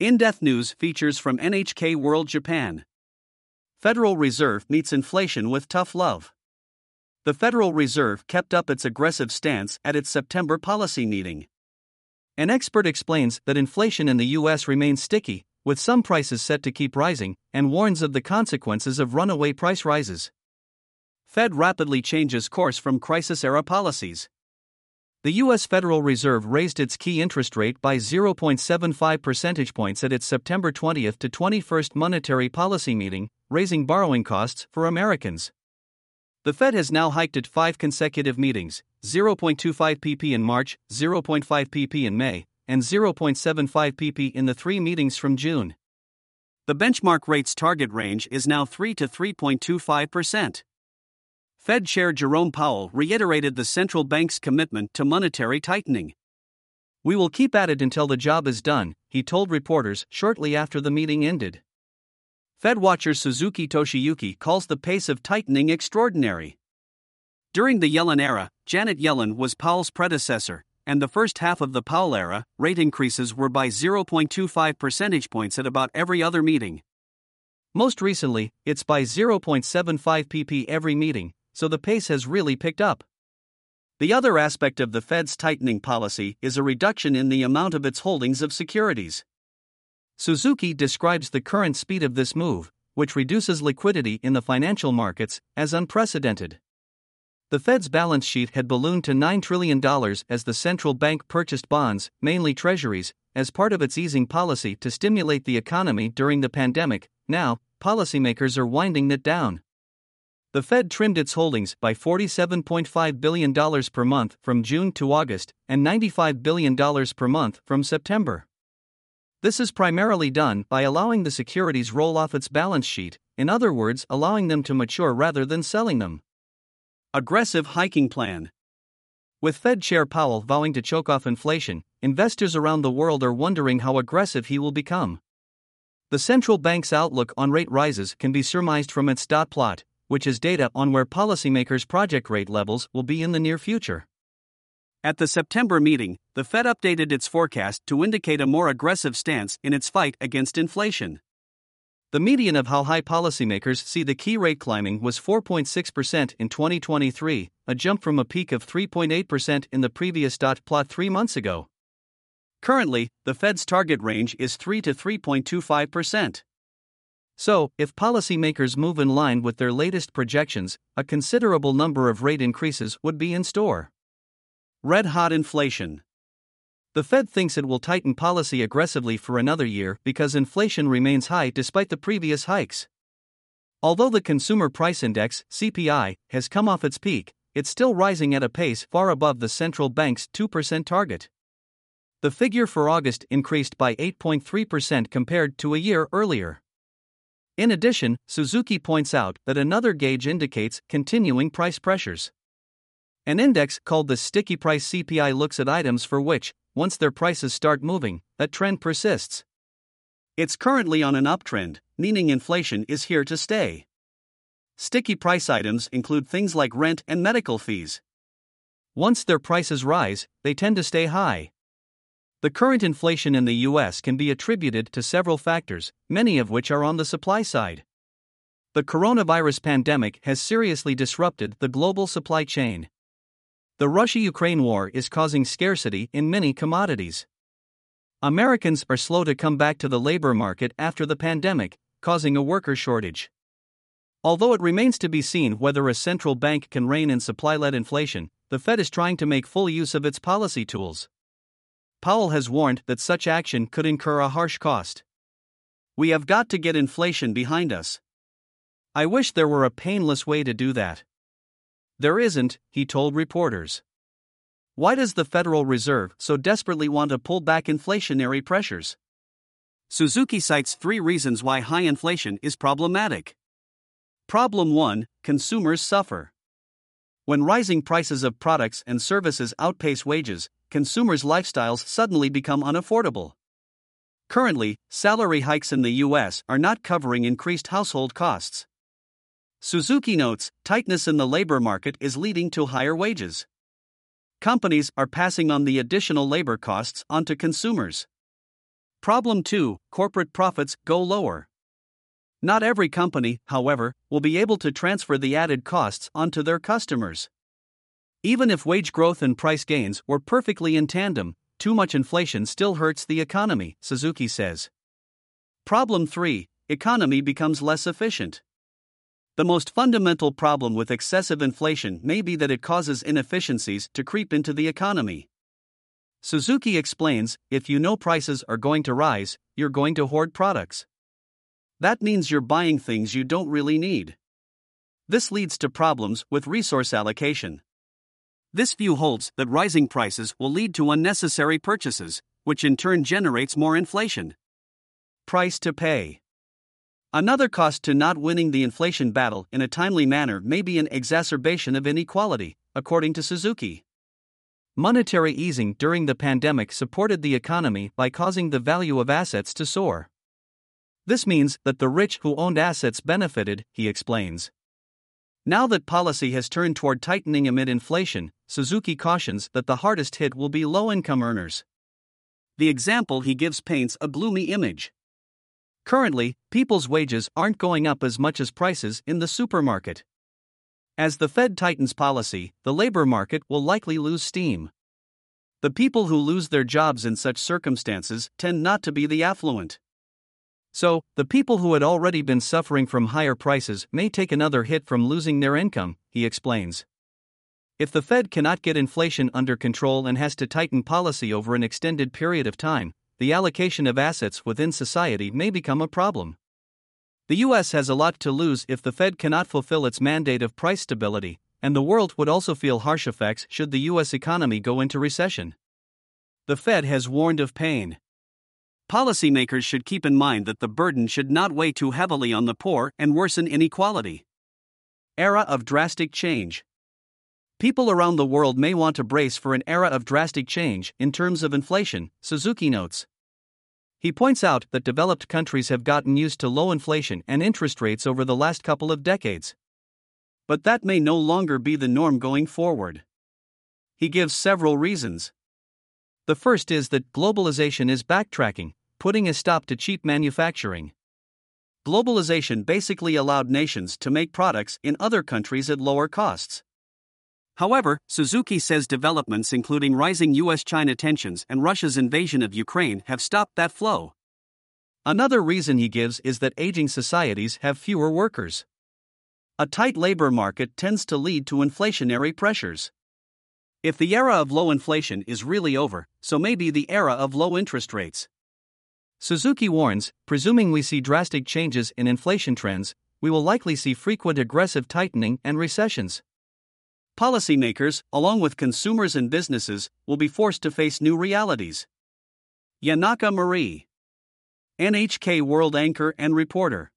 In depth news features from NHK World Japan. Federal Reserve meets inflation with tough love. The Federal Reserve kept up its aggressive stance at its September policy meeting. An expert explains that inflation in the U.S. remains sticky, with some prices set to keep rising, and warns of the consequences of runaway price rises. Fed rapidly changes course from crisis era policies. The U.S. Federal Reserve raised its key interest rate by 0.75 percentage points at its September 20 to 21 monetary policy meeting, raising borrowing costs for Americans. The Fed has now hiked at five consecutive meetings 0.25 pp in March, 0.5 pp in May, and 0.75 pp in the three meetings from June. The benchmark rate's target range is now 3 to 3.25%. Fed Chair Jerome Powell reiterated the central bank's commitment to monetary tightening. We will keep at it until the job is done, he told reporters shortly after the meeting ended. Fed watcher Suzuki Toshiyuki calls the pace of tightening extraordinary. During the Yellen era, Janet Yellen was Powell's predecessor, and the first half of the Powell era, rate increases were by 0.25 percentage points at about every other meeting. Most recently, it's by 0.75 pp every meeting, so the pace has really picked up. The other aspect of the Fed's tightening policy is a reduction in the amount of its holdings of securities. Suzuki describes the current speed of this move, which reduces liquidity in the financial markets, as unprecedented. The Fed's balance sheet had ballooned to $9 trillion as the central bank purchased bonds, mainly treasuries, as part of its easing policy to stimulate the economy during the pandemic. Now, policymakers are winding it down. The Fed trimmed its holdings by $47.5 billion per month from June to August and $95 billion per month from September. This is primarily done by allowing the securities roll off its balance sheet, in other words, allowing them to mature rather than selling them. Aggressive hiking plan. With Fed Chair Powell vowing to choke off inflation, investors around the world are wondering how aggressive he will become. The central bank's outlook on rate rises can be surmised from its dot plot, which is data on where policymakers' project rate levels will be in the near future. At the September meeting, the Fed updated its forecast to indicate a more aggressive stance in its fight against inflation. The median of how high policymakers see the key rate climbing was 4.6% in 2023, a jump from a peak of 3.8% in the previous dot plot three months ago. Currently, the Fed's target range is 3 to 3.25%. So, if policymakers move in line with their latest projections, a considerable number of rate increases would be in store. Red hot inflation. The Fed thinks it will tighten policy aggressively for another year because inflation remains high despite the previous hikes. Although the Consumer Price Index, CPI, has come off its peak, it's still rising at a pace far above the central bank's 2% target. The figure for August increased by 8.3% compared to a year earlier. In addition, Suzuki points out that another gauge indicates continuing price pressures. An index called the sticky price CPI looks at items for which, once their prices start moving, that trend persists. It's currently on an uptrend, meaning inflation is here to stay. Sticky price items include things like rent and medical fees. Once their prices rise, they tend to stay high. The current inflation in the US can be attributed to several factors, many of which are on the supply side. The coronavirus pandemic has seriously disrupted the global supply chain. The Russia Ukraine war is causing scarcity in many commodities. Americans are slow to come back to the labor market after the pandemic, causing a worker shortage. Although it remains to be seen whether a central bank can rein in supply led inflation, the Fed is trying to make full use of its policy tools. Powell has warned that such action could incur a harsh cost. We have got to get inflation behind us. I wish there were a painless way to do that. There isn't, he told reporters. Why does the Federal Reserve so desperately want to pull back inflationary pressures? Suzuki cites three reasons why high inflation is problematic. Problem 1 Consumers suffer. When rising prices of products and services outpace wages, consumers' lifestyles suddenly become unaffordable. Currently, salary hikes in the US are not covering increased household costs. Suzuki notes tightness in the labor market is leading to higher wages. Companies are passing on the additional labor costs onto consumers. Problem 2 Corporate profits go lower. Not every company, however, will be able to transfer the added costs onto their customers. Even if wage growth and price gains were perfectly in tandem, too much inflation still hurts the economy, Suzuki says. Problem 3 Economy becomes less efficient. The most fundamental problem with excessive inflation may be that it causes inefficiencies to creep into the economy. Suzuki explains if you know prices are going to rise, you're going to hoard products. That means you're buying things you don't really need. This leads to problems with resource allocation. This view holds that rising prices will lead to unnecessary purchases, which in turn generates more inflation. Price to pay. Another cost to not winning the inflation battle in a timely manner may be an exacerbation of inequality, according to Suzuki. Monetary easing during the pandemic supported the economy by causing the value of assets to soar. This means that the rich who owned assets benefited, he explains. Now that policy has turned toward tightening amid inflation, Suzuki cautions that the hardest hit will be low income earners. The example he gives paints a gloomy image. Currently, people's wages aren't going up as much as prices in the supermarket. As the Fed tightens policy, the labor market will likely lose steam. The people who lose their jobs in such circumstances tend not to be the affluent. So, the people who had already been suffering from higher prices may take another hit from losing their income, he explains. If the Fed cannot get inflation under control and has to tighten policy over an extended period of time, the allocation of assets within society may become a problem. The US has a lot to lose if the Fed cannot fulfill its mandate of price stability, and the world would also feel harsh effects should the US economy go into recession. The Fed has warned of pain. Policymakers should keep in mind that the burden should not weigh too heavily on the poor and worsen inequality. Era of drastic change. People around the world may want to brace for an era of drastic change in terms of inflation, Suzuki notes. He points out that developed countries have gotten used to low inflation and interest rates over the last couple of decades. But that may no longer be the norm going forward. He gives several reasons. The first is that globalization is backtracking, putting a stop to cheap manufacturing. Globalization basically allowed nations to make products in other countries at lower costs. However, Suzuki says developments including rising US China tensions and Russia's invasion of Ukraine have stopped that flow. Another reason he gives is that aging societies have fewer workers. A tight labor market tends to lead to inflationary pressures. If the era of low inflation is really over, so may be the era of low interest rates. Suzuki warns, presuming we see drastic changes in inflation trends, we will likely see frequent aggressive tightening and recessions. Policymakers, along with consumers and businesses, will be forced to face new realities. Yanaka Marie, NHK World anchor and reporter.